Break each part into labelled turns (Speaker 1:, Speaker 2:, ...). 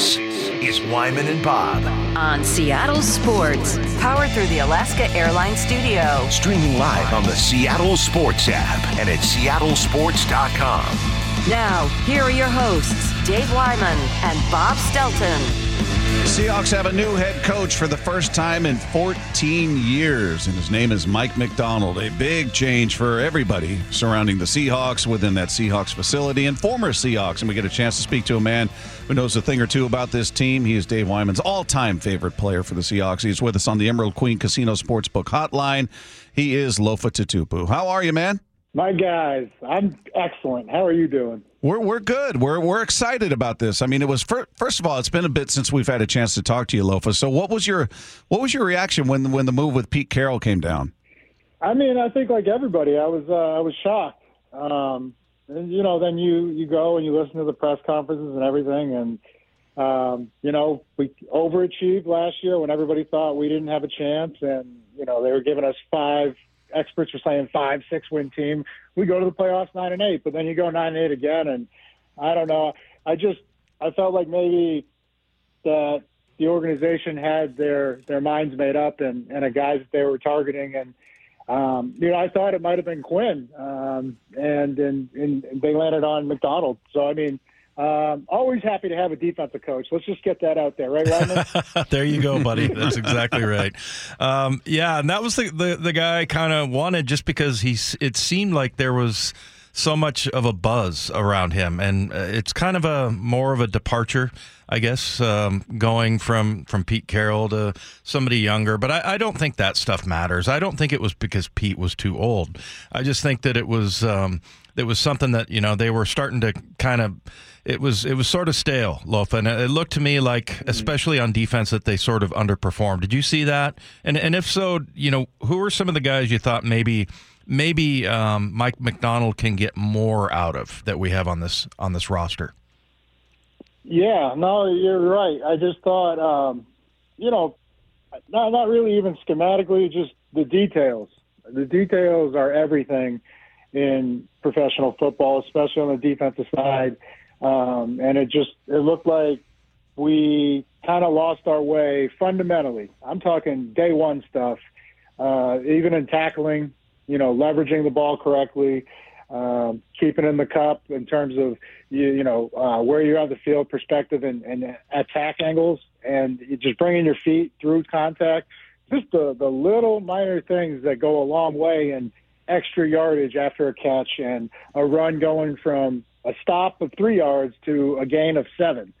Speaker 1: This is Wyman and Bob.
Speaker 2: on Seattle Sports, powered through the Alaska Airlines Studio.
Speaker 1: Streaming live on the Seattle Sports app and at seattlesports.com.
Speaker 2: Now, here are your hosts, Dave Wyman and Bob Stelton.
Speaker 3: Seahawks have a new head coach for the first time in 14 years, and his name is Mike Macdonald. A big change for everybody surrounding the Seahawks within that Seahawks facility and former Seahawks. And we get a chance to speak to a man who knows a thing or two about this team. He is Dave Wyman's all time favorite player for the Seahawks. He's with us on the Emerald Queen Casino Sportsbook Hotline. He is Lofa Tatupu. How are you, man?
Speaker 4: My guys, I'm excellent. How are you doing?
Speaker 3: We're we're good. We're we're excited about this. I mean, it was fir- first of all, it's been a bit since we've had a chance to talk to you, Lofa. So, what was your what was your reaction when when the move with Pete Carroll came down?
Speaker 4: I mean, I think like everybody, I was uh, I was shocked. Um, and you know, then you you go and you listen to the press conferences and everything, and um, you know, we overachieved last year when everybody thought we didn't have a chance, and you know, they were giving us five. Experts were saying five, six win team. We go to the playoffs nine and eight, but then you go nine and eight again, and I don't know. I just I felt like maybe the the organization had their their minds made up and and a guy that they were targeting and um, you know I thought it might have been Quinn um, and, and and they landed on Macdonald. So I mean. Um, always happy to have a defensive coach. Let's just get that out there, right, Wyman?
Speaker 5: there you go, buddy. That's exactly right. Um, yeah, and that was the the, the guy kind of wanted just because he's. It seemed like there was so much of a buzz around him, and uh, it's kind of a more of a departure, I guess, um, going from from Pete Carroll to somebody younger. But I, I don't think that stuff matters. I don't think it was because Pete was too old. I just think that it was um, it was something that you know they were starting to kind of. It was it was sort of stale, Lofa, and it looked to me like, especially on defense, that they sort of underperformed. Did you see that? And and if so, you know, who were some of the guys you thought maybe maybe um, Mike Macdonald can get more out of that we have on this on this roster?
Speaker 4: Yeah, no, you're right. I just thought, um, you know, not not really even schematically, just the details. The details are everything in professional football, especially on the defensive side. Um, and it just it looked like we kind of lost our way fundamentally. I'm talking day one stuff, uh, even in tackling, you know, leveraging the ball correctly, um, keeping in the cup in terms of you, you know uh, where you're on the field perspective and, and attack angles, and just bringing your feet through contact. Just the the little minor things that go a long way in extra yardage after a catch and a run going from a stop of three yards to a gain of seven.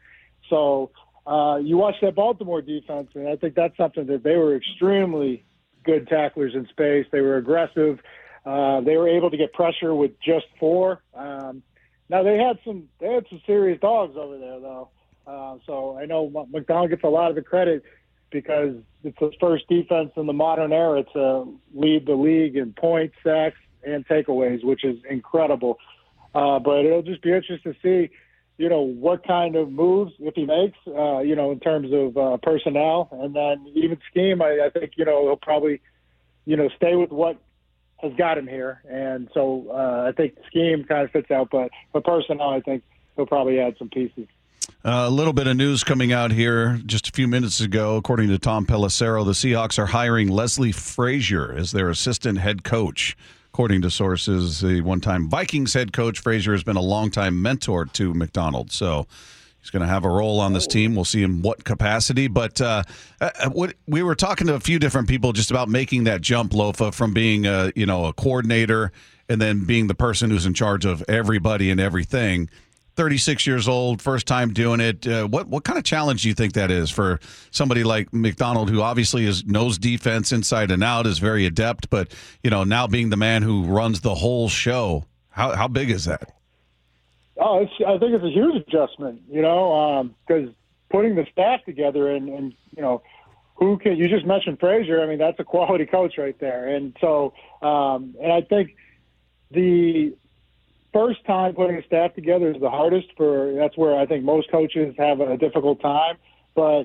Speaker 4: So uh, you watch that Baltimore defense, and I think that's something that they were extremely good tacklers in space. They were aggressive. Uh, they were able to get pressure with just four. Um, now they had some they had some serious dogs over there though. Uh, so I know Macdonald gets a lot of the credit because it's his first defense in the modern era to lead the league in points, sacks, and takeaways, which is incredible. Uh, but it'll just be interesting to see, you know, what kind of moves if he makes, uh, you know, in terms of uh, personnel and then even scheme. I, I think you know he'll probably, you know, stay with what has got him here, and so uh, I think scheme kind of fits out. But for personnel, I think he'll probably add some pieces.
Speaker 3: Uh, a little bit of news coming out here just a few minutes ago. According to Tom Pelissero, the Seahawks are hiring Leslie Frazier as their assistant head coach. According to sources, the one time Vikings head coach, Frazier, has been a longtime mentor to Macdonald. So he's going to have a role on this team. We'll see in what capacity. But uh, uh, what, we were talking to a few different people just about making that jump, Lofa, from being a, you know, a coordinator and then being the person who's in charge of everybody and everything. 36 years old, first time doing it. Uh, what what kind of challenge do you think that is for somebody like Macdonald, who obviously is knows defense inside and out, is very adept, but you know now being the man who runs the whole show, how how big is that?
Speaker 4: Oh, I think it's a huge adjustment, you know, because um, putting the staff together and, and you know who can you just mentioned Frazier. I mean, that's a quality coach right there, and so um, and I think the first time putting a staff together is the hardest for that's where I think most coaches have a difficult time. But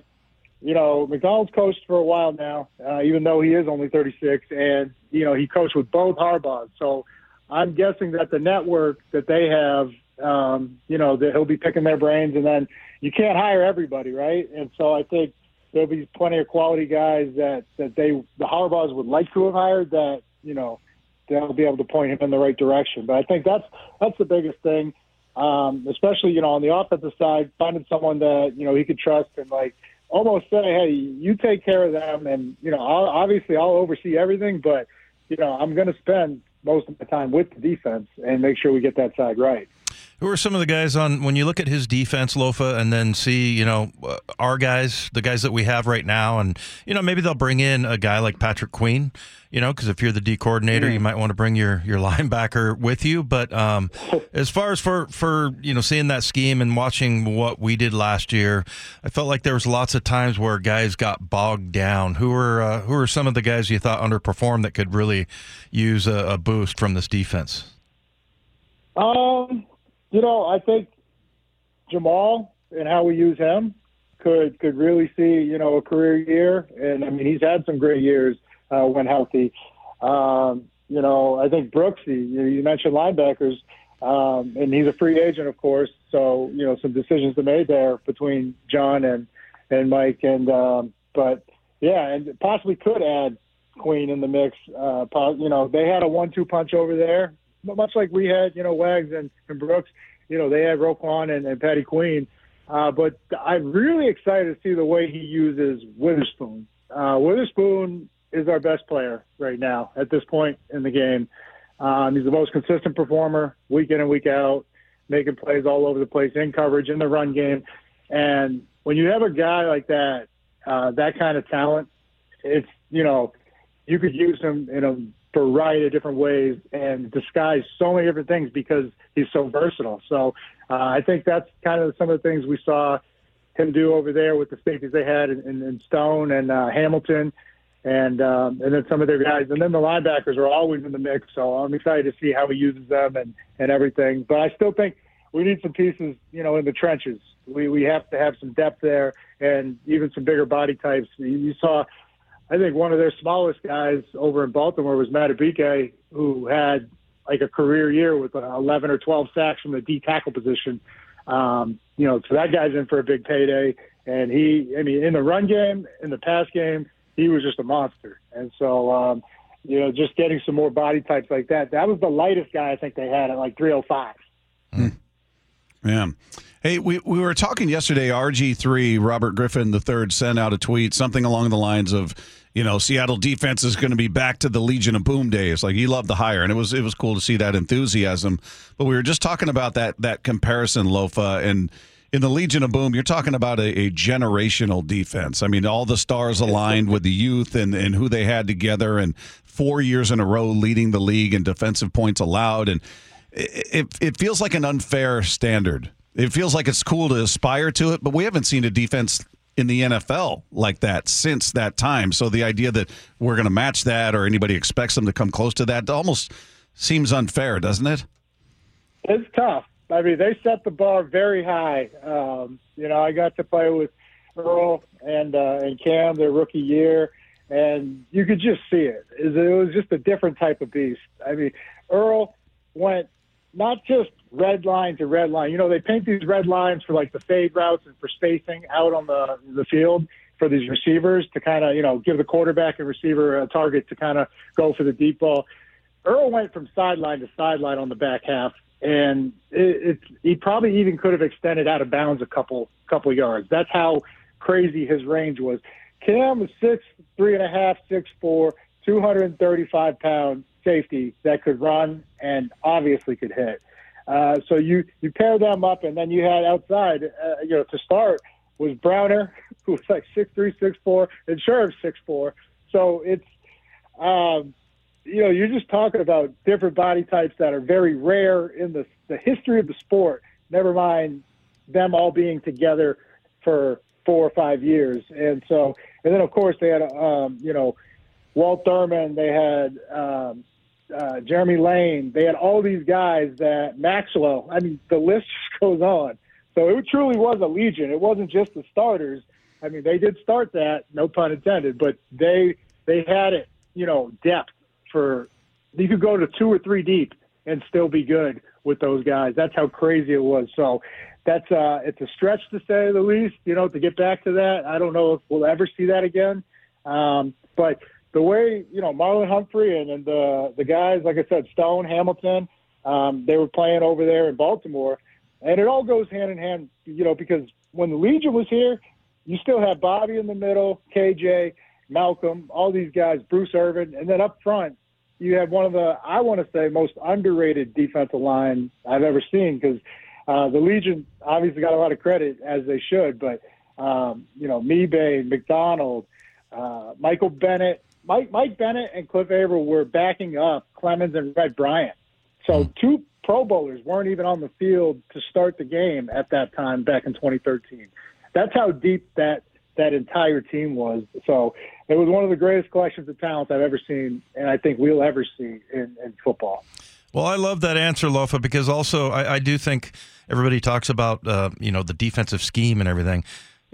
Speaker 4: you know, Macdonald's coached for a while now, uh, even though he is only 36, and you know he coached with both Harbaughs. So I'm guessing that the network that they have Um, you know, that he'll be picking their brains, and then you can't hire everybody, right? And so I think there'll be plenty of quality guys that that they the Harbaughs would like to have hired that you know they'll be able to point him in the right direction. But I think that's that's the biggest thing, um, especially you know on the offensive side, finding someone that you know he could trust and like almost say, hey, you take care of them, and you know I'll, obviously I'll oversee everything, but you know I'm going to spend most of my time with the defense and make sure we get that side right.
Speaker 5: Who are some of the guys on when you look at his defense, Lofa, and then see, you know, uh, our guys, the guys that we have right now, and you know maybe they'll bring in a guy like Patrick Queen, you know, because if you're the D coordinator, you might want to bring your your linebacker with you. But um, as far as for for you know seeing that scheme and watching what we did last year, I felt like there was lots of times where guys got bogged down. Who are uh, who are some of the guys you thought underperformed that could really use a, a boost from this defense?
Speaker 4: Um, you know, I think Jamal and how we use him could could really see you know a career year, and I mean he's had some great years uh, when healthy. Um, you know, I think Brooksy. You, you mentioned linebackers, um, and he's a free agent, of course. So you know some decisions to made there between John and and Mike, and um, but yeah, and possibly could add Queen in the mix. Uh, you know, they had a one-two punch over there much like we had, you know, Wags and, and Brooks, you know, they had Roquan and, and Patty Queen. Uh, but I'm really excited to see the way he uses Witherspoon. Uh, Witherspoon is our best player right now at this point in the game. Um, he's the most consistent performer week in and week out, making plays all over the place in coverage, in the run game. And when you have a guy like that, uh, that kind of talent, it's, you know, you could use him in a variety of different ways and disguise so many different things because he's so versatile. So uh, I think that's kind of some of the things we saw him do over there with the safeties they had in, in, in Stone and uh, Hamilton, and um, and then some of their guys, and then the linebackers are always in the mix. So I'm excited to see how he uses them and and everything. But I still think we need some pieces, you know, in the trenches. We we have to have some depth there, and even some bigger body types. You saw I think one of their smallest guys over in Baltimore was Madubuike, who had like a career year with 11 or 12 sacks from the D tackle position. Um, you know, so that guy's in for a big payday. And he, I mean, in the run game, in the pass game, he was just a monster. And so, um, you know, just getting some more body types like that. That was the lightest guy I think they had at like 305.
Speaker 3: Hmm. Yeah. Hey, we, we were talking yesterday. RG3, Robert Griffin III, sent out a tweet, something along the lines of, you know, Seattle defense is going to be back to the Legion of Boom days. Like he loved the hire, and it was it was cool to see that enthusiasm. But we were just talking about that that comparison, Lofa, and in the Legion of Boom, you're talking about a, a, generational defense. I mean, all the stars aligned with the youth and, and who they had together, and four years in a row leading the league in defensive points allowed. And it, it feels like an unfair standard it feels like it's cool to aspire to it, but we haven't seen a defense in the NFL like that since that time. So the idea that we're going to match that or anybody expects them to come close to that almost seems unfair, doesn't it?
Speaker 4: It's tough. I mean, they set the bar very high. Um, you know, I got to play with Earl and uh, and Cam their rookie year, and you could just see it. It was just a different type of beast. I mean, Earl went not just red line to red line. You know, they paint these red lines for like the fade routes and for spacing out on the the field for these receivers to kind of you know give the quarterback and receiver a target to kind of go for the deep ball. Earl went from sideline to sideline on the back half, and it, it, he probably even could have extended out of bounds a couple couple yards. That's how crazy his range was. Cam was six three and a half, six four, two hundred and thirty five pound safety that could run and obviously could hit. Uh, so you you pair them up, and then you had outside, uh, you know, to start was Browner, who was like six three, six four, and Scherff six four. So it's, um, you know, you're just talking about different body types that are very rare in the the history of the sport. Never mind them all being together for four or five years, and so, and then of course they had, um, you know, Walt Thurmond. They had. Um, uh, Jeremy Lane. They had all these guys that Maxwell. I mean, the list just goes on. So it truly was a legion. It wasn't just the starters. I mean, they did start that, no pun intended, but they they had it, you know, depth for. You could go to two or three deep and still be good with those guys. That's how crazy it was. So that's uh, it's a stretch to say the least. You know, to get back to that, I don't know if we'll ever see that again. Um, but the way you know Marlon Humphrey and, and the the guys, like I said, Stone, Hamilton, um, they were playing over there in Baltimore, and it all goes hand in hand. You know, because when the Legion was here, you still have Bobby in the middle, KJ, Malcolm, all these guys, Bruce Irvin, and then up front you have one of the I want to say most underrated defensive line I've ever seen because uh, the Legion obviously got a lot of credit as they should, but um, you know Mebane, McDonald, uh, Michael Bennett, Mike Mike Bennett and Cliff Avril were backing up Clemons and Red Bryant. So two Pro Bowlers weren't even on the field to start the game at that time back in 2013. That's how deep that that entire team was. So it was one of the greatest collections of talent I've ever seen, and I think we'll ever see in, in football.
Speaker 5: Well, I love that answer, Lofa, because also I, I do think everybody talks about uh, you know the defensive scheme and everything.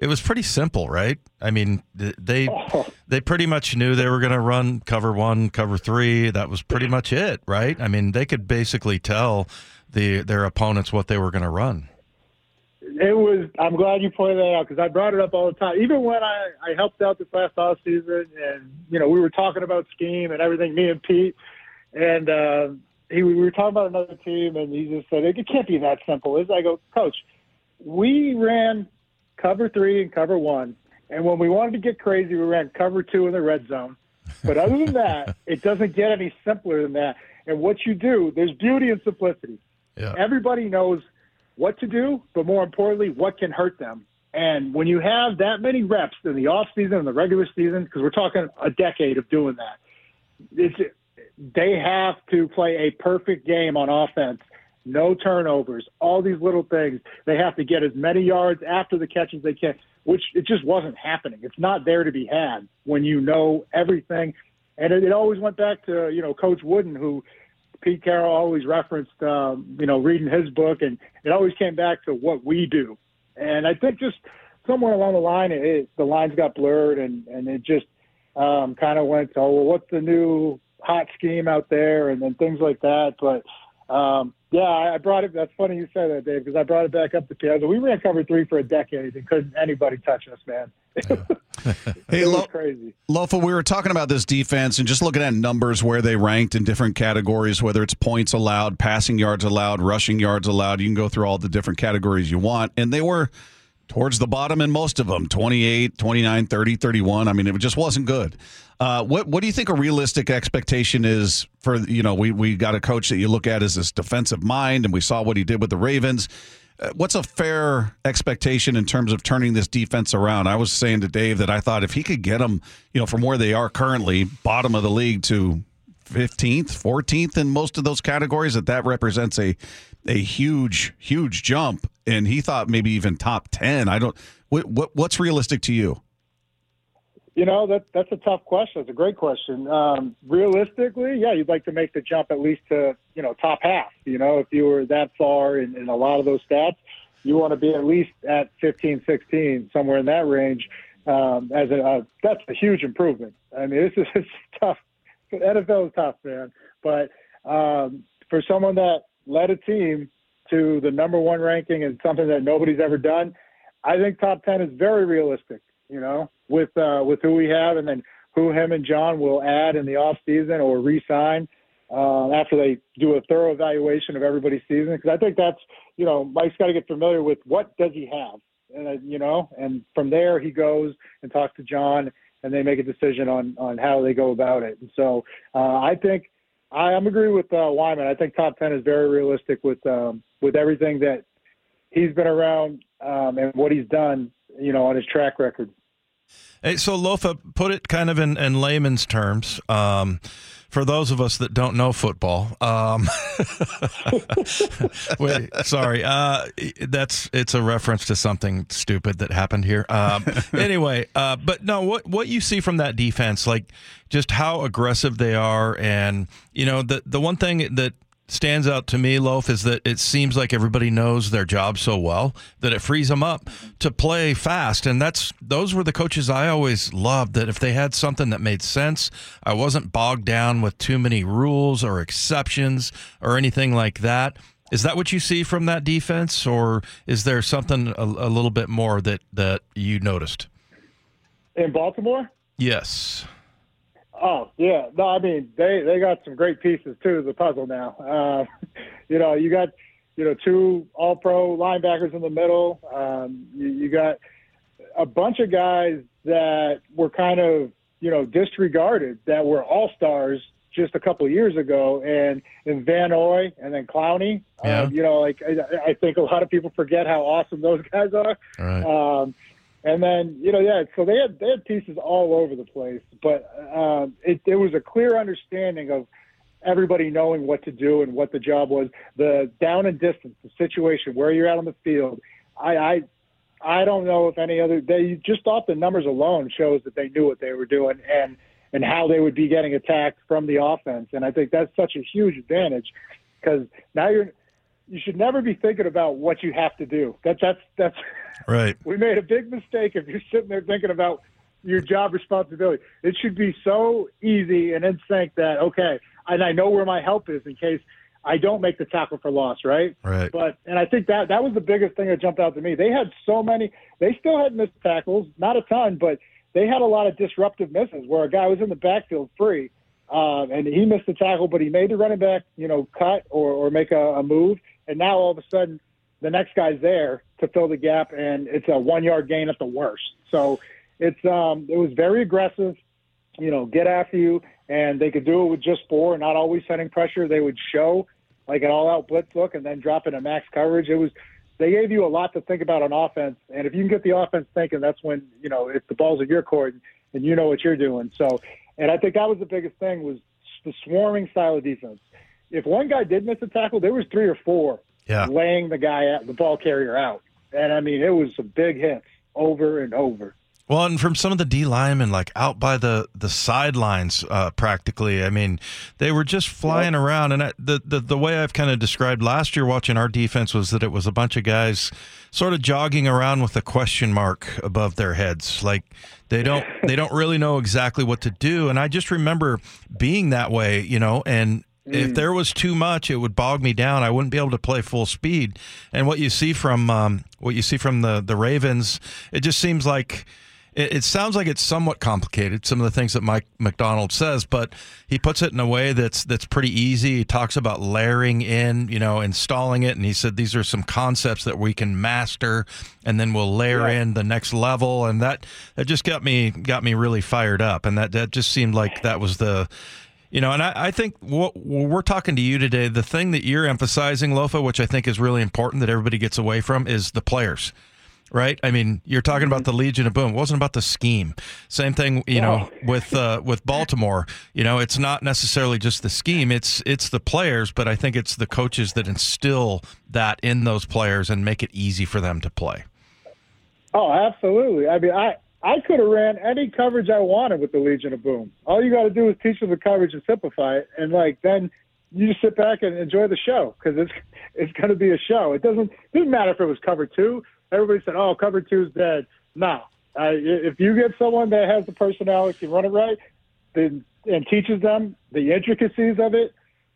Speaker 5: It was pretty simple, right? I mean, they oh. they pretty much knew they were going to run cover one, cover three. That was pretty much it, right? I mean, they could basically tell the their opponents what they were going to run
Speaker 4: it was. I'm glad you pointed that out because I brought it up all the time. Even when I, I helped out this last off season, and you know we were talking about scheme and everything. Me and Pete, and uh, he we were talking about another team, and he just said it can't be that simple. Is I go, Coach, we ran cover three and cover one, and when we wanted to get crazy, we ran cover two in the red zone. But other than that, it doesn't get any simpler than that. And what you do, there's beauty in simplicity. Yeah. Everybody knows what to do, but more importantly, what can hurt them. And when you have that many reps in the off season and the regular season, because we're talking a decade of doing that, it's they have to play a perfect game on offense. No turnovers, all these little things. They have to get as many yards after the catch as they can, which it just wasn't happening. It's not there to be had when you know everything. And it, it always went back to, you know, Coach Wooden, who Pete Carroll always referenced, um, you know, reading his book, and it always came back to what we do. And I think just somewhere along the line, it, it the lines got blurred, and and it just um, kind of went, oh, well, what's the new hot scheme out there, and then things like that. But um, yeah, I brought it. That's funny you say that, Dave, because I brought it back up to Piazza. We ran cover three for a decade, and couldn't anybody touch us, man.
Speaker 3: hey, Lo- crazy. Lofa, we were talking about this defense and just looking at numbers where they ranked in different categories, whether it's points allowed, passing yards allowed, rushing yards allowed. You can go through all the different categories you want, and they were towards the bottom in most of them 28 29 30 31 i mean it just wasn't good uh, what what do you think a realistic expectation is for you know we we got a coach that you look at as this defensive mind and we saw what he did with the ravens uh, what's a fair expectation in terms of turning this defense around? I was saying to Dave that I thought if he could get them, you know, from where they are currently, bottom of the league to 15th, 14th in most of those categories, that that represents a a huge, huge jump. And he thought maybe even top 10. I don't. What, what what's realistic to you?
Speaker 4: You know that that's a tough question. It's a great question. Um, realistically, yeah, you'd like to make the jump at least to you know top half. You know, if you were that far in, in a lot of those stats, you want to be at least at 15, 16, somewhere in that range. Um, as a that's a huge improvement. I mean, this is tough. NFL is tough, man. But um, for someone that led a team to the number one ranking and something that nobody's ever done, I think top ten is very realistic. You know, with uh, with who we have, and then who him and John will add in the off season or re-sign uh, after they do a thorough evaluation of everybody's season. Because I think that's you know Mike's got to get familiar with what does he have, and uh, you know, and from there he goes and talks to John, and they make a decision on on how they go about it. And so uh, I think. I, I'm agree with uh, Wyman. I think top ten is very realistic with um, with everything that he's been around um, and what he's done, you know, on his track record.
Speaker 5: Hey, so Lofa, put it kind of in, in layman's terms. Um, for those of us that don't know football, um, wait, sorry, uh, that's it's a reference to something stupid that happened here. Um, anyway, uh, but no, what what you see from that defense, like just how aggressive they are, and you know the the one thing that stands out to me, Loaf, is that it seems like everybody knows their job so well that it frees them up to play fast. And that's those were the coaches I always loved. That if they had something that made sense, I wasn't bogged down with too many rules or exceptions or anything like that. Is that what you see from that defense, or is there something a, a little bit more that that you noticed?
Speaker 4: In Baltimore?
Speaker 5: Yes.
Speaker 4: Oh yeah, no, I mean they they got some great pieces too to the puzzle now. Uh, you know, you got you know two All Pro linebackers in the middle. Um, you, you got a bunch of guys that were kind of you know disregarded that were All Stars just a couple of years ago, and and Van Noy and then Clowney.
Speaker 5: Yeah.
Speaker 4: Um, you know, like I, I think a lot of people forget how awesome those guys are.
Speaker 5: All right.
Speaker 4: Um, and then you know, yeah, so they had they had pieces all over the place, but um, it there was a clear understanding of everybody knowing what to do and what the job was. The down and distance, the situation, where you're at on the field. I I, I don't know if any other they just off the numbers alone shows that they knew what they were doing and and how they would be getting attacked from the offense. And I think that's such a huge advantage because now you're you should never be thinking about what you have to do. That that's that's
Speaker 5: Right.
Speaker 4: we made a big mistake if you're sitting there thinking about your job responsibility. It should be so easy and in sync that okay, and I know where my help is in case I don't make the tackle for loss, right?
Speaker 5: Right.
Speaker 4: But and I think that that was the biggest thing that jumped out to me. They had so many. They still had missed tackles, not a ton, but they had a lot of disruptive misses where a guy was in the backfield free. Uh, and he missed the tackle, but he made the running back, you know, cut or, or make a, a move. And now all of a sudden, the next guy's there to fill the gap, and it's a one yard gain at the worst. So it's um, it was very aggressive. You know, get after you, and they could do it with just four, not always setting pressure. They would show like an all out blitz look, and then drop into max coverage. It was they gave you a lot to think about on offense, and if you can get the offense thinking, that's when you know if the ball's in your court and you know what you're doing. So, and I think that was the biggest thing was the swarming style of defense. If one guy did miss a tackle, there was three or four
Speaker 5: Yeah.
Speaker 4: laying the guy out, the ball carrier out. And I mean, it was some big hits over and over.
Speaker 5: Well, and from some of the D linemen, like out by the the sidelines, uh, practically. I mean, they were just flying around. And I, the, the the way I've kind of described last year watching our defense was that it was a bunch of guys sort of jogging around with a question mark above their heads, like they don't they don't really know exactly what to do. And I just remember being that way, you know, and if there was too much, it would bog me down. I wouldn't be able to play full speed. And what you see from um, what you see from the the Ravens, it just seems like it, it sounds like it's somewhat complicated. Some of the things that Mike Macdonald says, but he puts it in a way that's that's pretty easy. He talks about layering in, you know, installing it, and he said these are some concepts that we can master, and then we'll layer
Speaker 4: Yeah.
Speaker 5: in the next level, and that that just got me got me really fired up, and that that just seemed like that was the you know, and I, I think what we're talking to you today, the thing that you're emphasizing, Lofa, which I think is really important that everybody gets away from, is the players. Right? I mean, you're talking about the Legion of Boom. It wasn't about the scheme. Same thing, you know, with uh, with Baltimore. You know, it's not necessarily just the scheme. It's it's the players, but I think it's the coaches that instill that in those players and make it easy for them to play.
Speaker 4: Oh, absolutely. I mean, I I could have ran any coverage I wanted with the Legion of Boom. All you got to do is teach them the coverage and simplify it, and like then you just sit back and enjoy the show because it's it's going to be a show. It doesn't doesn't matter if it was cover two. Everybody said, "Oh, cover two's dead." No, uh, if you get someone that has the personality, can run it right, then and teaches them the intricacies of it,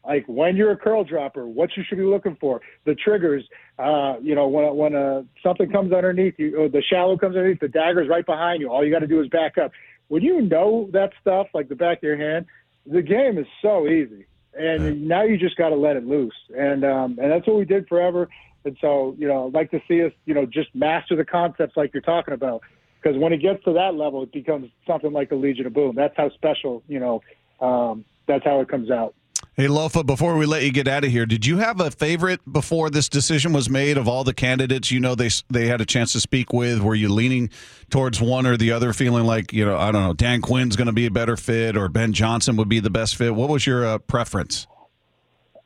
Speaker 4: like when you're a curl dropper, what you should be looking for, the triggers. Uh, you know, when when uh, something comes underneath you, or the shallow comes underneath, the dagger's right behind you. All you got to do is back up. When you know that stuff, like the back of your hand, the game is so easy, and now you just got to let it loose, and um, and that's what we did forever. And so, you know, I'd like to see us, you know, just master the concepts like you're talking about. Because when it gets to that level, it becomes something like the Legion of Boom. That's how special, you know, um, that's how it comes out.
Speaker 3: Hey, Lofa, before we let you get out of here, did you have a favorite before this decision was made of all the candidates you know they they had a chance to speak with? Were you leaning towards one or the other, feeling like, you know, I don't know, Dan Quinn's going to be a better fit or Ben Johnson would be the best fit? What was your uh, preference?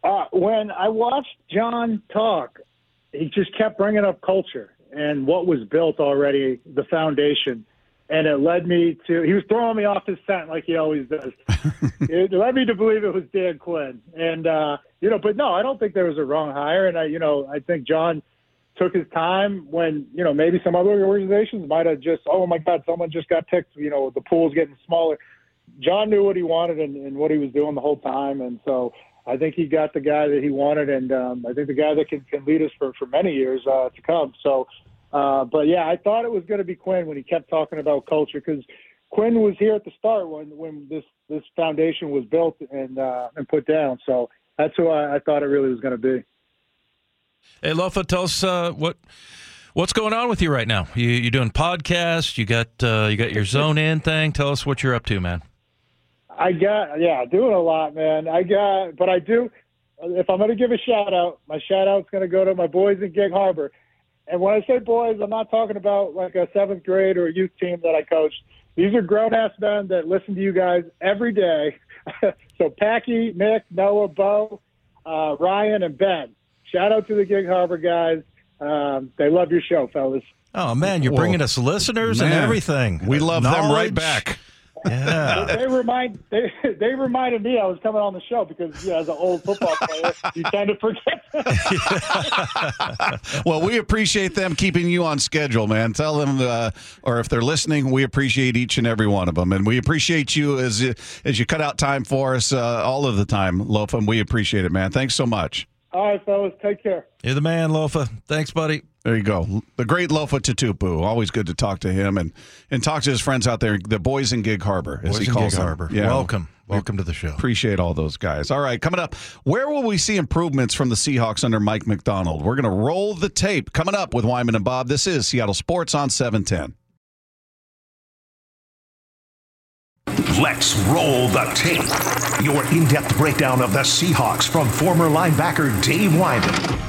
Speaker 4: Uh, when I watched John talk, he just kept bringing up culture and what was built already, the foundation. And it led me to, he was throwing me off his scent like he always does. it led me to believe it was Dan Quinn. And, uh, you know, but no, I don't think there was a wrong hire, and I, you know, I think John took his time when you know maybe some other organizations might have just, oh my God, someone just got picked. You know, the pool's getting smaller. John knew what he wanted and, and what he was doing the whole time, and so I think he got the guy that he wanted, and um, I think the guy that can, can lead us for for many years uh, to come. So. Uh, but yeah, I thought it was going to be Quinn when he kept talking about culture because Quinn was here at the start when when this this foundation was built and uh, and put down. So that's who I, I thought it really was going to be.
Speaker 5: Hey, Lofa, tell us uh, what what's going on with you right now. You you doing podcasts? You got uh, you got your zone in thing. Tell us what you're up to, man.
Speaker 4: I got yeah, doing a lot, man. I got, but I do. If I'm going to give a shout out, my shout out's going to go to my boys in Gig Harbor. And when I say boys, I'm not talking about like a seventh grade or a youth team that I coached. These are grown ass men that listen to you guys every day. so Packy, Nick, Noah, Bo, uh, Ryan, and Ben. Shout out to the Gig Harbor guys. Um, they love your show, fellas.
Speaker 5: Oh man, you're bringing us listeners and everything.
Speaker 3: We love them right back.
Speaker 5: Yeah.
Speaker 4: they remind they they reminded me I was coming on the show because yeah, as an old football player, you tend to forget.
Speaker 3: Well, we appreciate them keeping you on schedule, man. Tell them, uh, or if they're listening, we appreciate each and every one of them, and we appreciate you as you, as you cut out time for us uh, all of the time, Lofa. And we appreciate it, man. Thanks so much.
Speaker 4: All right, fellas, take care.
Speaker 5: You're the man, Lofa. Thanks, buddy.
Speaker 3: There you go. The great Lofa Tatupu. Always good to talk to him and, and talk to his friends out there, the boys in Gig Harbor, as
Speaker 5: Boys
Speaker 3: he calls
Speaker 5: Gig
Speaker 3: them.
Speaker 5: Harbor.
Speaker 3: Yeah.
Speaker 5: Welcome. Welcome to the show.
Speaker 3: Appreciate all those guys. All right, coming up, where will we see improvements from the Seahawks under Mike Macdonald? We're going to roll the tape. Coming up with Wyman and Bob. This is Seattle Sports on 710.
Speaker 1: Let's roll the tape. Your in depth breakdown of the Seahawks from former linebacker Dave Wyman.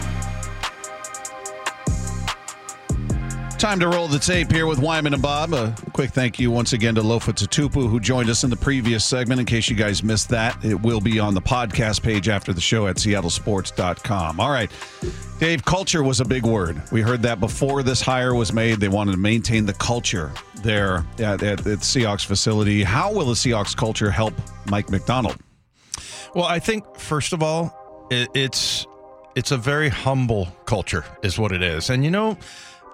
Speaker 3: Time to roll the tape here with Wyman and Bob. A quick thank you once again to Lofa Tatupu, who joined us in the previous segment. In case you guys missed that, it will be on the podcast page after the show at seattlesports.com. All right. Dave, culture was a big word. We heard that before this hire was made. They wanted to maintain the culture there at, at, at Seahawks facility. How will the Seahawks culture help Mike Macdonald?
Speaker 5: Well, I think first of all, it, it's it's a very humble culture, is what it is, and you know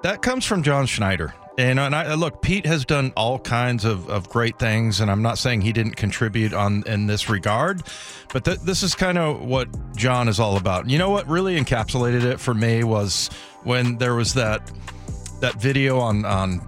Speaker 5: that comes from John Schneider. And, and I look, Pete has done all kinds of, of great things, and I'm not saying he didn't contribute on in this regard, but th- this is kind of what John is all about. You know what really encapsulated it for me was when there was that that video on on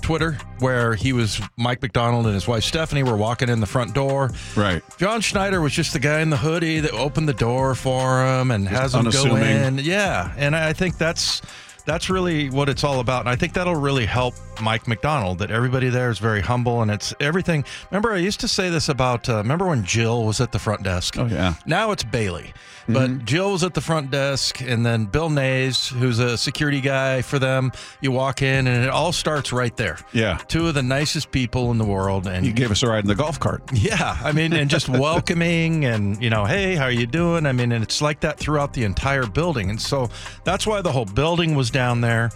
Speaker 5: Twitter where he was Mike Macdonald and his wife Stephanie were walking in the front door.
Speaker 3: Right.
Speaker 5: John Schneider was just the guy in the hoodie that opened the door for him and has him go in. Yeah, and I think that's that's really what it's all about. And I think that'll really help Mike Macdonald. That everybody there is very humble and it's everything. Remember, I used to say this about. Uh, remember when Jill was at the front desk?
Speaker 3: Oh, yeah.
Speaker 5: Now it's Bailey. But Jill was at the front desk, and then Bill Nays, who's a security guy for them. You walk in, and it all starts right there.
Speaker 3: Yeah.
Speaker 5: two of the nicest people in the world, and
Speaker 3: You gave us a ride in the golf cart.
Speaker 5: yeah, I mean, and just welcoming and, you know, hey, how are you doing? I mean, and it's like that throughout the entire building. And so that's why the whole building was down there.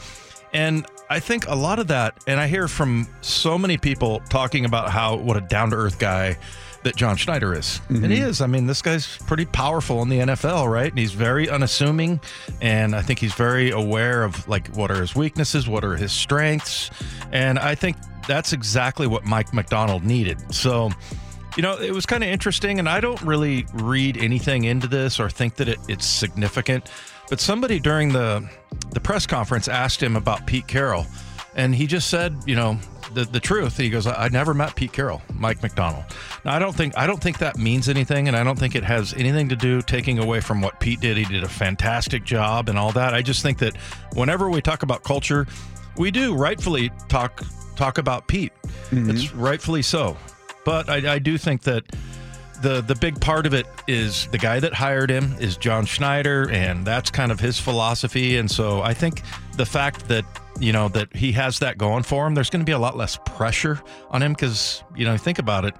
Speaker 5: And I think a lot of that, and I hear from so many people talking about how, what a down to earth guy that John Schneider is. And he mm-hmm. is. I mean, this guy's pretty powerful in the NFL, right? And he's very unassuming. And I think he's very aware of, like, what are his weaknesses? What are his strengths? And I think that's exactly what Mike Macdonald needed. So, you know, it was kind of interesting, and I don't really read anything into this or think that it, it's significant. But somebody during the the press conference asked him about Pete Carroll, and he just said, you know, the the truth. He goes, I, I never met Pete Carroll, Mike Macdonald. Now, I don't think I don't think that means anything, and I don't think it has anything to do taking away from what Pete did. He did a fantastic job and all that. I just think that whenever we talk about culture, we do rightfully talk talk about Pete. Mm-hmm. It's rightfully so. But I, I do think that the the big part of it is the guy that hired him is John Schneider, and that's kind of his philosophy. And so I think the fact that you know that he has that going for him, there's going to be a lot less pressure on him because you know think about it.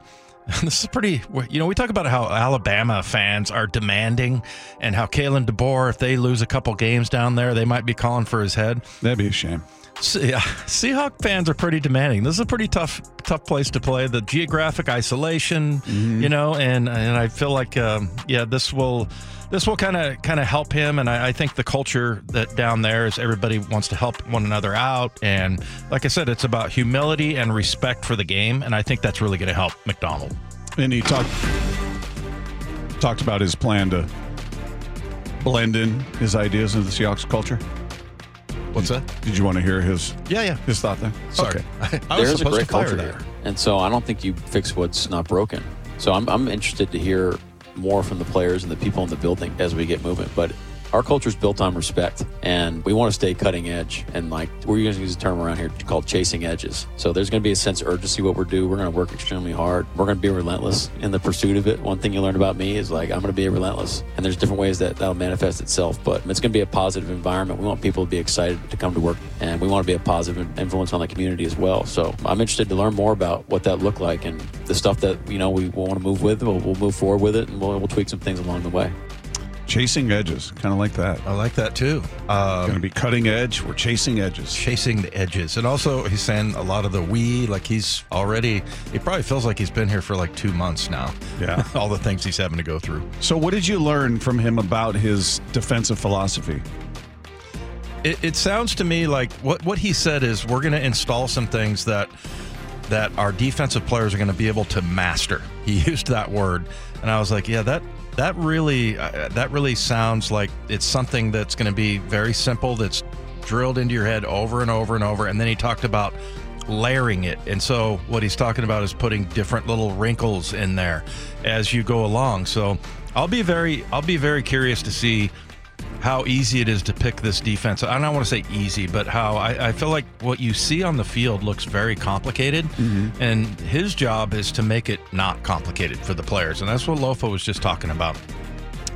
Speaker 5: This is pretty, you know, we talk about how Alabama fans are demanding and how Kalen DeBoer, if they lose a couple games down there, they might be calling for his head.
Speaker 3: That'd be a shame.
Speaker 5: Yeah, Seahawk fans are pretty demanding. This is a pretty tough, tough place to play. The geographic isolation, you know, and and I feel like, um, yeah, this will this will kind of kind of help him. And I, I think the culture that down there is everybody wants to help one another out. And like I said, it's about humility and respect for the game. And I think that's really going to help Macdonald.
Speaker 3: And he talked talked about his plan to blend in his ideas into the Seahawks culture.
Speaker 5: What's that?
Speaker 3: Did you want to hear his
Speaker 5: Yeah, yeah.
Speaker 3: his thought there?
Speaker 5: Sorry,
Speaker 3: Okay.
Speaker 5: I, I was
Speaker 6: is a
Speaker 5: supposed
Speaker 6: great
Speaker 5: to fire
Speaker 6: culture
Speaker 5: there.
Speaker 6: there, and so I don't think you fix what's not broken. So I'm, I'm interested to hear more from the players and the people in the building as we get moving. But our culture is built on respect, and we want to stay cutting edge. And like we're going to use a term around here called chasing edges. So there's going to be a sense of urgency what we're doing. We're going to work extremely hard. We're going to be relentless in the pursuit of it. One thing you learn about me is like I'm going to be relentless, and there's different ways that that'll manifest itself. But it's going to be a positive environment. We want people to be excited to come to work, and we want to be a positive influence on the community as well. So I'm interested to learn more about what that looked like and the stuff that you know we want to move with. We'll, we'll move forward with it, and we'll, we'll tweak some things along the way.
Speaker 3: Chasing edges, kind of like that.
Speaker 5: I like that too. Um,
Speaker 3: Going to be cutting edge. We're chasing edges.
Speaker 5: chasing the edges. And also, he's saying a lot of the we, like he's already, he probably feels like he's been here for like two months now.
Speaker 3: Yeah.
Speaker 5: All the things he's having to go through.
Speaker 3: So, what did you learn from him about his defensive philosophy?
Speaker 5: It, it sounds to me like what, what he said is we're going to install some things that that our defensive players are going to be able to master. He used that word, and I was like, yeah, that that really uh, that really sounds like it's something that's going to be very simple. That's drilled into your head over and over and over. And then he talked about layering it, and so what he's talking about is putting different little wrinkles in there as you go along. So I'll be very I'll be very curious to see how easy it is to pick this defense. I don't want to say easy, but how I, I feel like what you see on the field looks very complicated, and his job is to make it not complicated for the players, and that's what Lofa was just talking about.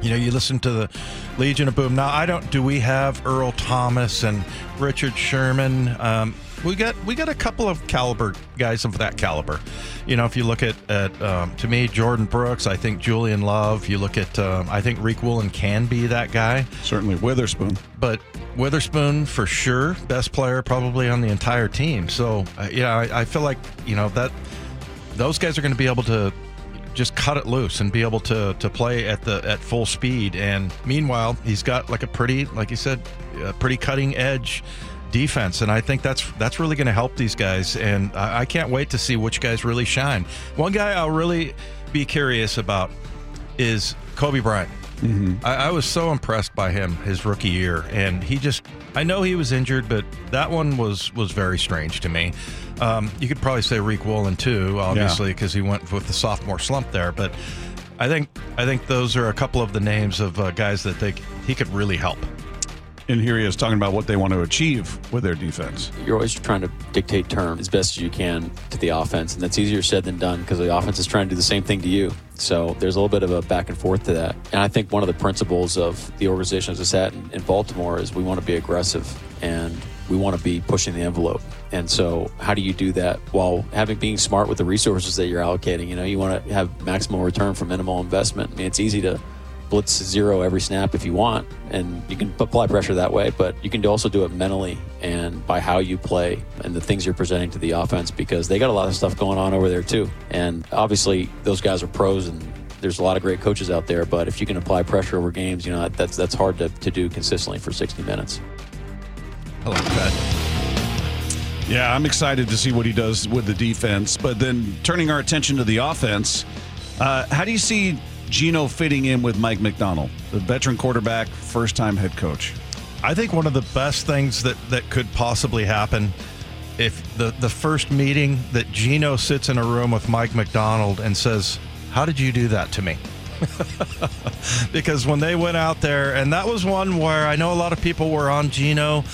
Speaker 5: You know, you listen to the Legion of Boom. Now, I don't. Do we have Earl Thomas and Richard Sherman? Um, we got we got a couple of caliber guys of that caliber. You know, if you look at at um, to me Jordyn Brooks, I think Julian Love. You look at um, I think Riq Woolen can be that guy,
Speaker 3: Certainly, Witherspoon.
Speaker 5: but Witherspoon for sure, best player probably on the entire team. So uh, yeah, I, I feel like you know that those guys are going to be able to just cut it loose and be able to to play at the at full speed. And meanwhile, he's got like a pretty, like you said, a pretty cutting edge defense, and I think that's that's really going to help these guys. And I, I can't wait to see which guys really shine. One guy I'll really be curious about is Coby Bryant. I, I was so impressed by him his rookie year, and he just. I know he was injured, but that one was was very strange to me. Um, you could probably say Riq Woolen too, obviously, because he went with the sophomore slump there. But I think I think those are a couple of the names of uh, guys that they he could really help.
Speaker 3: And here he is talking about what they want to achieve with their defense.
Speaker 6: You're always trying to dictate terms as best as you can to the offense, and that's easier said than done because the offense is trying to do the same thing to you. So there's a little bit of a back and forth to that. And I think one of the principles of the organization as it's at in, in Baltimore is we want to be aggressive and we want to be pushing the envelope. And so, how do you do that while having being smart with the resources that you're allocating? You know, you want to have maximum return for minimal investment. I mean, it's easy to blitz zero every snap if you want, and you can apply pressure that way. But you can also do it mentally and by how you play and the things you're presenting to the offense because they got a lot of stuff going on over there too. And obviously, those guys are pros and. There's a lot of great coaches out there, but if you can apply pressure over games, you know that's that's hard to, to do consistently for 60 minutes.
Speaker 5: I like that.
Speaker 3: Yeah, I'm excited to see what he does with the defense. But then turning our attention to the offense, uh, how do you see Gino fitting in with Mike Macdonald, the veteran quarterback, first time head coach?
Speaker 5: I think one of the best things that that could possibly happen if the the first meeting that Gino sits in a room with Mike Macdonald and says, "How did you do that to me?" because when they went out there, and that was one where I know a lot of people were on Gino.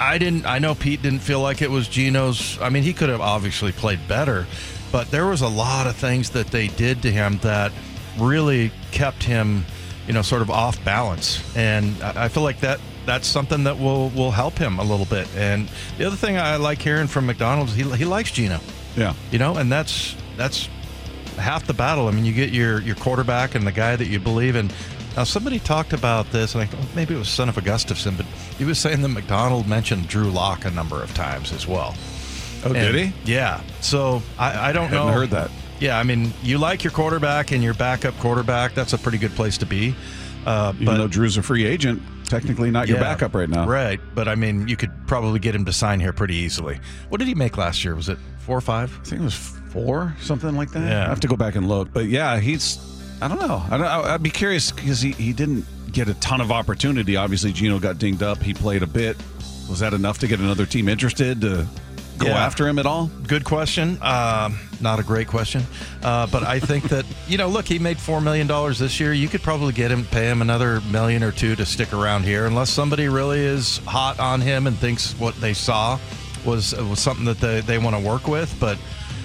Speaker 5: I didn't. I know Pete didn't feel like it was Gino's. I mean, he could have obviously played better, but there was a lot of things that they did to him that really kept him, you know, sort of off balance. And I I feel like that that's something that will will help him a little bit. And the other thing I like hearing from Macdonald's, he he likes Gino,
Speaker 3: Yeah.
Speaker 5: you know, and that's that's half the battle. I mean, you get your your quarterback and the guy that you believe in Now, somebody talked about this, and I thought maybe it was Son of a Gustafson, but he was saying that Macdonald mentioned Drew Lock a number of times as well.
Speaker 3: Oh, did he?
Speaker 5: Yeah. So I, I don't
Speaker 3: Hadn't
Speaker 5: know.
Speaker 3: heard that.
Speaker 5: Yeah, I mean, you like your quarterback and your backup quarterback. That's a pretty good place to be. Uh,
Speaker 3: Even
Speaker 5: but
Speaker 3: though Drew's a free agent, technically not your
Speaker 5: Yeah,
Speaker 3: backup right now.
Speaker 5: Right. But I mean, you could probably get him to sign here pretty easily. What did he make last year? Was it four or five?
Speaker 3: I think it was four, something like that.
Speaker 5: Yeah.
Speaker 3: I have to go back and look. But yeah, he's. I don't know. I I'd be curious because he, he didn't get a ton of opportunity. Obviously, Gino got dinged up. He played a bit. Was that enough to get another team interested to go
Speaker 5: Yeah.
Speaker 3: after him at all?
Speaker 5: Good question. Um, not a great question, uh, but I think that you know, look, he made four million dollars this year. You could probably get him, pay him another million or two to stick around here, unless somebody really is hot on him and thinks what they saw was was something that they, they want to work with. But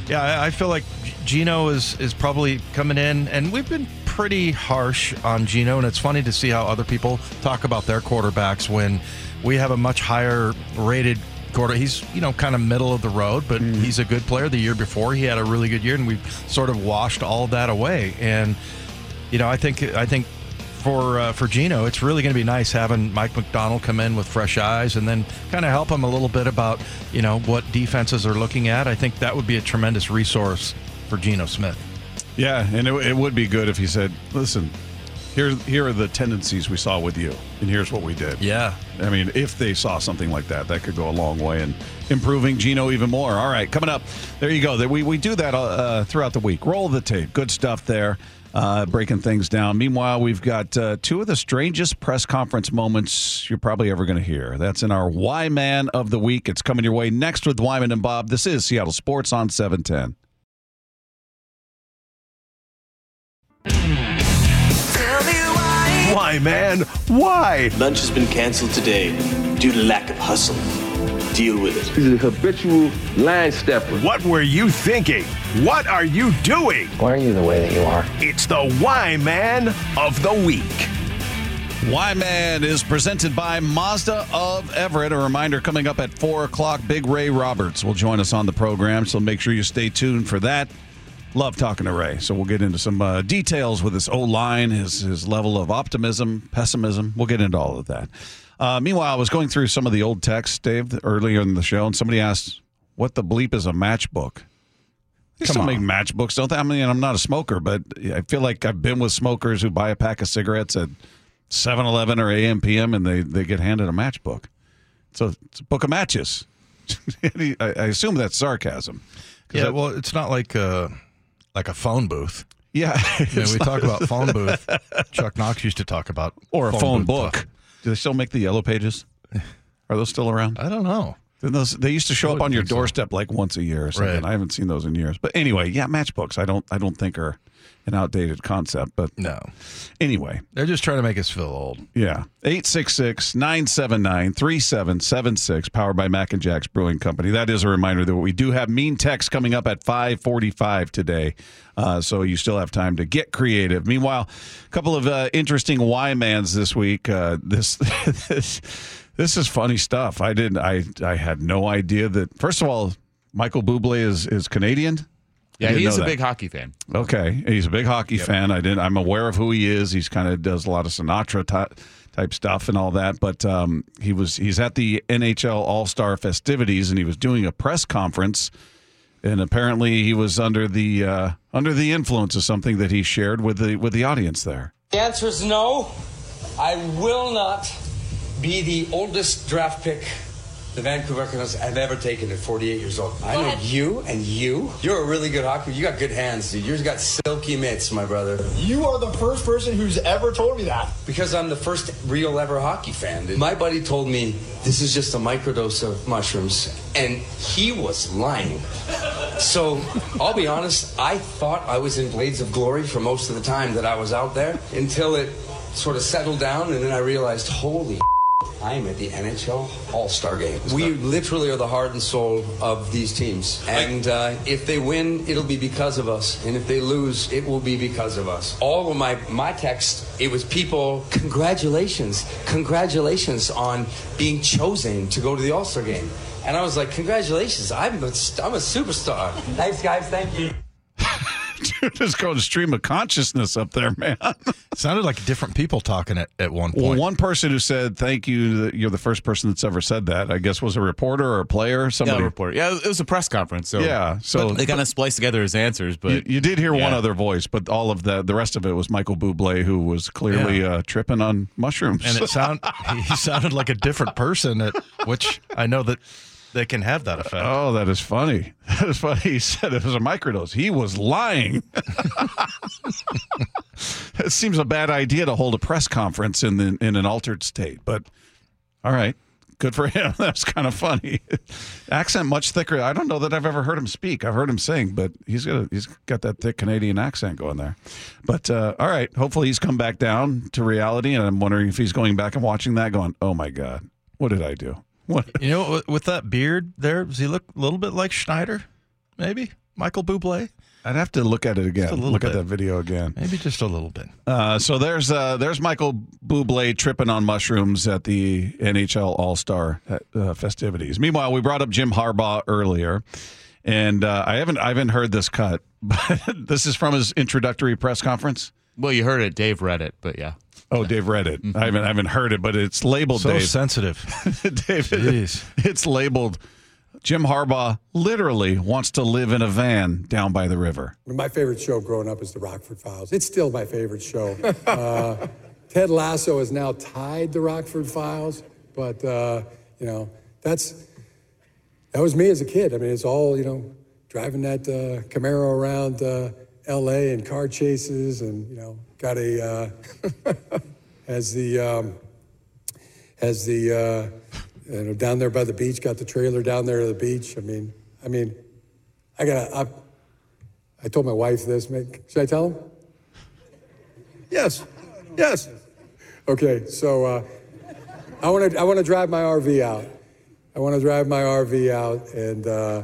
Speaker 5: yeah, I, I feel like Gino is is probably coming in, and we've been pretty harsh on Gino, and it's funny to see how other people talk about their quarterbacks when we have a much higher rated quarter. He's you know kind of middle of the road, but he's a good player. The year before, he had a really good year, and we've sort of washed all of that away. And you know, I think I think for uh, for Geno, it's really going to be nice having Mike Macdonald come in with fresh eyes, and then kind of help him a little bit about you know what defenses are looking at. I think that would be a tremendous resource for Geno Smith.
Speaker 3: Yeah, and it, it would be good if he said, "Listen, here here are the tendencies we saw with you, and here's what we did."
Speaker 5: Yeah.
Speaker 3: I mean, if they saw something like that, that could go a long way in improving Geno even more. All right, coming up, there you go. We, we do that uh, throughout the week. Roll the tape. Good stuff there, uh, breaking things down. Meanwhile, we've got uh, two of the strangest press conference moments you're probably ever going to hear. That's in our Y Man of the Week. It's coming your way next with Wyman and Bob. This is Seattle Sports on 710.
Speaker 2: Why.
Speaker 7: Why, man? Why?
Speaker 8: Lunch has been canceled today due to lack of hustle. Deal with it.
Speaker 9: He's a habitual line stepper.
Speaker 7: What were you thinking? What are you doing?
Speaker 10: Why are you the way that you are?
Speaker 7: It's the Why Man of the Week.
Speaker 3: Y Man is presented by Mazda of Everett. A reminder coming up at 4 o'clock. Big Ray Roberts will join us on the program, so make sure you stay tuned for that. Love talking to Ray. So we'll get into some uh, details with his O line, his, his level of optimism, pessimism. We'll get into all of that. Uh, meanwhile, I was going through some of the old texts, Dave, earlier in the show, and somebody asked, What the bleep is a matchbook? They
Speaker 5: Come
Speaker 3: still
Speaker 5: on.
Speaker 3: make matchbooks, don't they? I mean, I'm not a smoker, but I feel like I've been with smokers who buy a pack of cigarettes at 7 Eleven or AM PM and they, they get handed a matchbook. So it's a book of matches. I, I assume that's sarcasm.
Speaker 5: Yeah.
Speaker 3: I-
Speaker 5: well, it's not like uh, like a phone booth.
Speaker 3: yeah.
Speaker 5: You know, we talk about phone booth. Chuck Knox used to talk about
Speaker 3: or a phone,
Speaker 5: booth
Speaker 3: book.
Speaker 5: talk.
Speaker 3: Do they still make the yellow pages? Are those still around?
Speaker 5: I don't know.
Speaker 3: Then those they used to show up on your
Speaker 5: think so.
Speaker 3: doorstep like once a year or something.
Speaker 5: Right.
Speaker 3: I haven't seen those in years. But anyway, yeah, matchbooks. I don't I don't think are an outdated concept. But
Speaker 5: No,
Speaker 3: anyway,
Speaker 5: they're just trying to make us feel old.
Speaker 3: Yeah. 866 979 3776, powered by Mac and Jack's Brewing Company. That is a reminder that we do have mean text coming up at 545 today. Uh, so you still have time to get creative. Meanwhile, a couple of uh, interesting Y mans this week. Uh, this, this this is funny stuff. I didn't I I had no idea that first of all, Michael Bublé is is Canadian. I
Speaker 11: Yeah,
Speaker 3: didn't
Speaker 11: he is
Speaker 3: know
Speaker 11: a
Speaker 3: that.
Speaker 11: big hockey fan.
Speaker 3: Okay, he's a big hockey fan. I didn't. I'm aware of who he is. He's kind of does a lot of Sinatra ty- type stuff and all that. But um, he was he's at the NHL All Star festivities and he was doing a press conference, and apparently he was under the uh, under the influence of something that he shared with the with the audience there.
Speaker 12: The answer is no. I will not be the oldest draft pick the Vancouver Canucks have ever taken at 48 years old. I know you and you. You're a really good hockey. You got good hands, dude. You've got silky mitts, my brother.
Speaker 13: You are the first person who's ever told me that.
Speaker 12: Because I'm the first real ever hockey fan. dude. My buddy told me this is just a microdose of mushrooms, and he was lying. So I'll be honest, I thought I was in Blades of Glory for most of the time that I was out there until it sort of settled down, and then I realized, holy. I'm at the NHL All Star Game. We literally are the heart and soul of these teams. And uh, if they win, it'll be because of us. And if they lose, it will be because of us. All of my, my text, it was people, congratulations, congratulations on being chosen to go to the All Star Game. And I was like, congratulations, I'm a, I'm a superstar. Thanks, guys. Thank you.
Speaker 3: Just going stream of consciousness up there, man.
Speaker 5: sounded like different people talking at, at one
Speaker 3: Well,
Speaker 5: point.
Speaker 3: one person who said thank you. You're the first person that's ever said that. I guess was a reporter or a player. Somebody.
Speaker 10: Yeah, report. Yeah, it was a press conference. So
Speaker 3: Yeah, so-
Speaker 10: they kind of spliced together his answers, but
Speaker 3: you, you did hear one other voice, but all of the the rest of it was Michael Bublé, who was clearly uh, tripping on mushrooms.
Speaker 5: and it sound he sounded like a different person, at, which I know that they can have that effect.
Speaker 3: Oh, that is funny. That is funny. He said it was a microdose. He was lying. it seems a bad idea to hold a press conference in the, in an altered state, but all right. Good for him. That's kind of funny. accent much thicker. I don't know that I've ever heard him speak. I've heard him sing, but he's got a, he's got that thick Canadian accent going there. But uh, all right, hopefully he's come back down to reality, and I'm wondering if he's going back and watching that, going, "Oh my god, what did I do?" What
Speaker 5: You know, with- with that beard there, does he look a little bit like Schneider? Maybe Michael Bublé.
Speaker 3: I'd have to look at it again.
Speaker 5: Just a little
Speaker 3: Look at that video again.
Speaker 5: Maybe just a little bit.
Speaker 3: Uh, so there's uh, there's Michael Bublé tripping on mushrooms at the NHL All Star uh, festivities. Meanwhile, we brought up Jim Harbaugh earlier, and uh, I haven't I haven't heard this cut, but this is from his introductory press conference.
Speaker 10: well, you heard it. Dave read it, but yeah.
Speaker 3: Oh, Dave read it. I haven't I haven't heard it, but it's labeled
Speaker 5: So
Speaker 3: Dave.
Speaker 5: sensitive.
Speaker 3: David,
Speaker 5: Jeez.
Speaker 3: it's labeled. Jim Harbaugh literally wants to live in a van down by the river.
Speaker 11: My favorite show growing up is The Rockford Files. It's still my favorite show. Uh, Ted Lasso has now tied The Rockford Files, but uh, you know that's that was me as a kid. I mean, it's all you know, driving that uh, Camaro around uh, L.A. and car chases, and you know, got a uh, as the um, as the uh, you know down there by the beach, got the trailer down there to the beach. I mean, I mean, I got I, I told my wife this. Make, should I tell him? Yes, yes. Okay, so uh, I want to I want to drive my RV out. I want to drive my RV out and uh,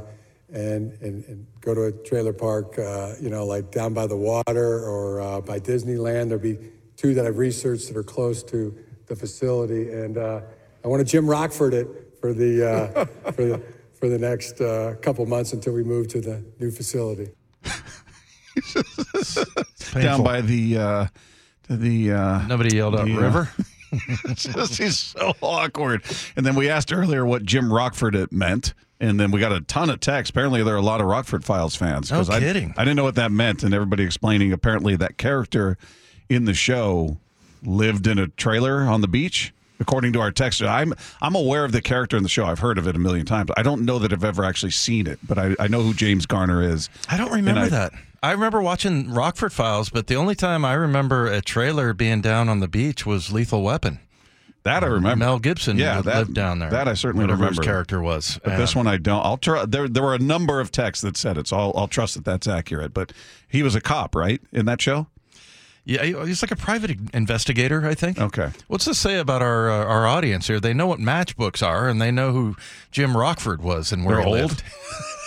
Speaker 11: and, and and go to a trailer park. Uh, you know, like down by the water or uh, by Disneyland. There'll be two that I've researched that are close to the facility, and uh, I want to Jim Rockford it for the uh, for the for the next uh, couple months until we move to the new facility.
Speaker 3: Down by the uh, the uh,
Speaker 5: Nobody yelled out river.
Speaker 3: it's just he's so awkward. And then we asked earlier what Jim Rockford it meant. And then we got a ton of texts. Apparently, there are a lot of Rockford Files fans.
Speaker 5: No
Speaker 3: I,
Speaker 5: kidding.
Speaker 3: I didn't know what that meant. And everybody explaining apparently that character in the show lived in a trailer on the beach. According to our text, I'm I'm aware of the character in the show. I've heard of it a million times. I don't know that I've ever actually seen it, but I, I know who James Garner is.
Speaker 5: I don't remember
Speaker 3: I-
Speaker 5: that. I remember watching Rockford Files, but the only time I remember a trailer being down on the beach was Lethal Weapon.
Speaker 3: That I remember.
Speaker 5: Mel Gibson
Speaker 3: Yeah,
Speaker 5: lived,
Speaker 3: that-
Speaker 5: lived down there.
Speaker 3: that I certainly
Speaker 5: whatever
Speaker 3: remember.
Speaker 5: His character was.
Speaker 3: But this one I don't. I'll try. There, there were a number of texts that said it, so I'll, I'll trust that that's accurate. But he was a cop, right, in that show?
Speaker 5: Yeah, he- he's like a private investigator, I think.
Speaker 3: Okay.
Speaker 5: What's this say about our uh, our audience here? They know what matchbooks are, and they know who Jim Rockford was and where
Speaker 3: They're
Speaker 5: he
Speaker 3: old?
Speaker 5: lived.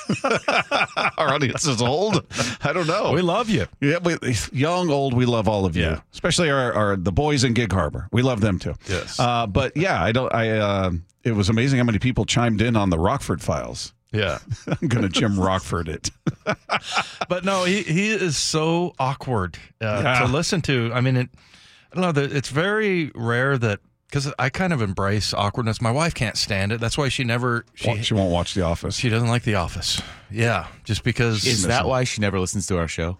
Speaker 3: Our audience is old. I don't know.
Speaker 5: We love you.
Speaker 3: Yeah, we, young, old, we love all of you,
Speaker 5: Yeah.
Speaker 3: especially our, our the boys in Gig Harbor. We love them too.
Speaker 5: Yes.
Speaker 3: Uh, but yeah, I don't. I. Uh, it was amazing how many people chimed in on the Rockford Files.
Speaker 5: Yeah.
Speaker 3: I'm gonna Jim Rockford it.
Speaker 5: but no, he he is so awkward uh,
Speaker 3: Yeah.
Speaker 5: to listen to. I mean, it, I don't know. It's very rare that because I kind of embrace awkwardness. My wife can't stand it. That's why she never she
Speaker 3: she won't watch The Office.
Speaker 5: she doesn't like The Office. Yeah, just because
Speaker 10: Is that why she never listens to our show?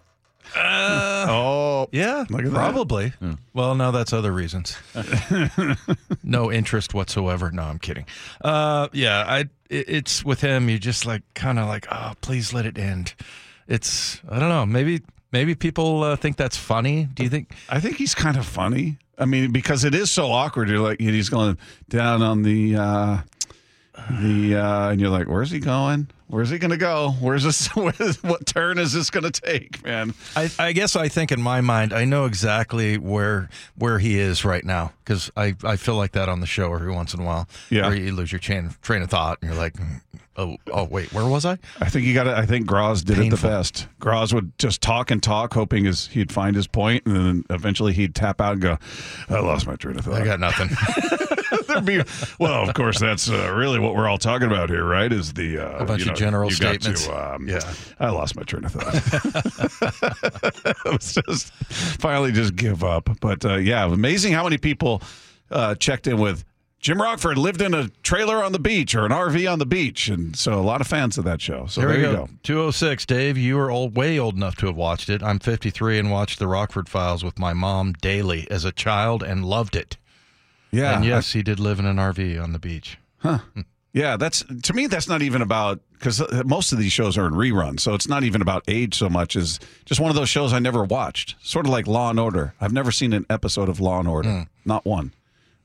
Speaker 3: oh,
Speaker 5: Yeah,
Speaker 3: Look at that.
Speaker 5: probably. Well, no, that's other reasons. no interest whatsoever. No, I'm kidding. Uh, yeah, I. It, it's with him. You just like kind of like, oh, please let it end. It's I don't know. Maybe maybe people uh, think that's funny. Do you think?
Speaker 3: I think he's kind of funny. I mean, because it is so awkward. You're like, he's going down on the uh, the, uh, and you're like, where's he going? Where's he going to go? Where's this? Where's, what turn is this going to take, man?
Speaker 5: I, I guess I think in my mind I know exactly where where he is right now because I, I feel like that on the show every once in a while.
Speaker 3: Yeah.
Speaker 5: where you lose your chain train of thought and you're like, "Hmm, Oh, oh, wait, where was I?
Speaker 3: I think you got it. I think Graz did it the best. Graz would just talk and talk, hoping his, he'd find his point, and then eventually he'd tap out and go, "I lost my train of thought."
Speaker 5: I got nothing.
Speaker 3: Be, well, of course, that's uh, really what we're all talking about here, right? Is the uh,
Speaker 5: A bunch
Speaker 3: you
Speaker 5: of
Speaker 3: know,
Speaker 5: general
Speaker 3: you
Speaker 5: statements.
Speaker 3: To, um,
Speaker 5: Yeah.
Speaker 3: I lost my train of thought. it was just finally just give up. But uh, yeah, amazing how many people uh, checked in with Jim Rockford lived in a trailer on the beach or an RV on the beach, and so a lot of fans of that show. So
Speaker 5: There
Speaker 3: there, you
Speaker 5: go.
Speaker 3: go.
Speaker 5: 206, Dave. You are old, way old enough to have watched it. I'm 53 and watched The Rockford Files with my mom daily as a child and loved it.
Speaker 3: Yeah,
Speaker 5: And yes, he did live in an RV on the beach.
Speaker 3: Huh. Yeah, that's to me. That's not even about because uh, most of these shows are in reruns, so it's not even about age so much as just one of those shows I never watched. Sort of like Law and Order. I've never seen an episode of Law and Order, hmm. not one,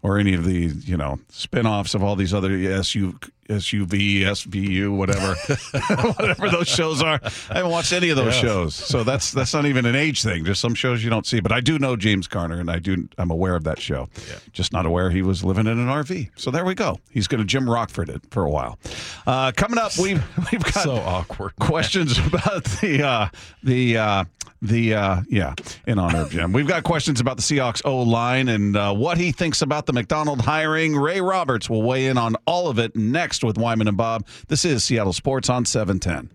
Speaker 3: or any of the you know spin-offs of all these other SU, SUV, SVU, whatever, whatever those shows are. I haven't watched any of those
Speaker 5: Yeah.
Speaker 3: shows, so that's that's not even an age thing. Just some shows you don't see, but I do know James Garner, and I do I'm aware of that show. Just not aware he was living in an RV. So there we go. He's going to Jim Rockford it for a while. Uh, coming up, we've we've got
Speaker 5: So awkward.
Speaker 3: questions about the uh, the uh, the uh, yeah in honor of Jim. We've got questions about the Seahawks O line and uh, what he thinks about the Macdonald hiring. Ray Roberts will weigh in on all of it next with Wyman and Bob. This is Seattle Sports on seven ten.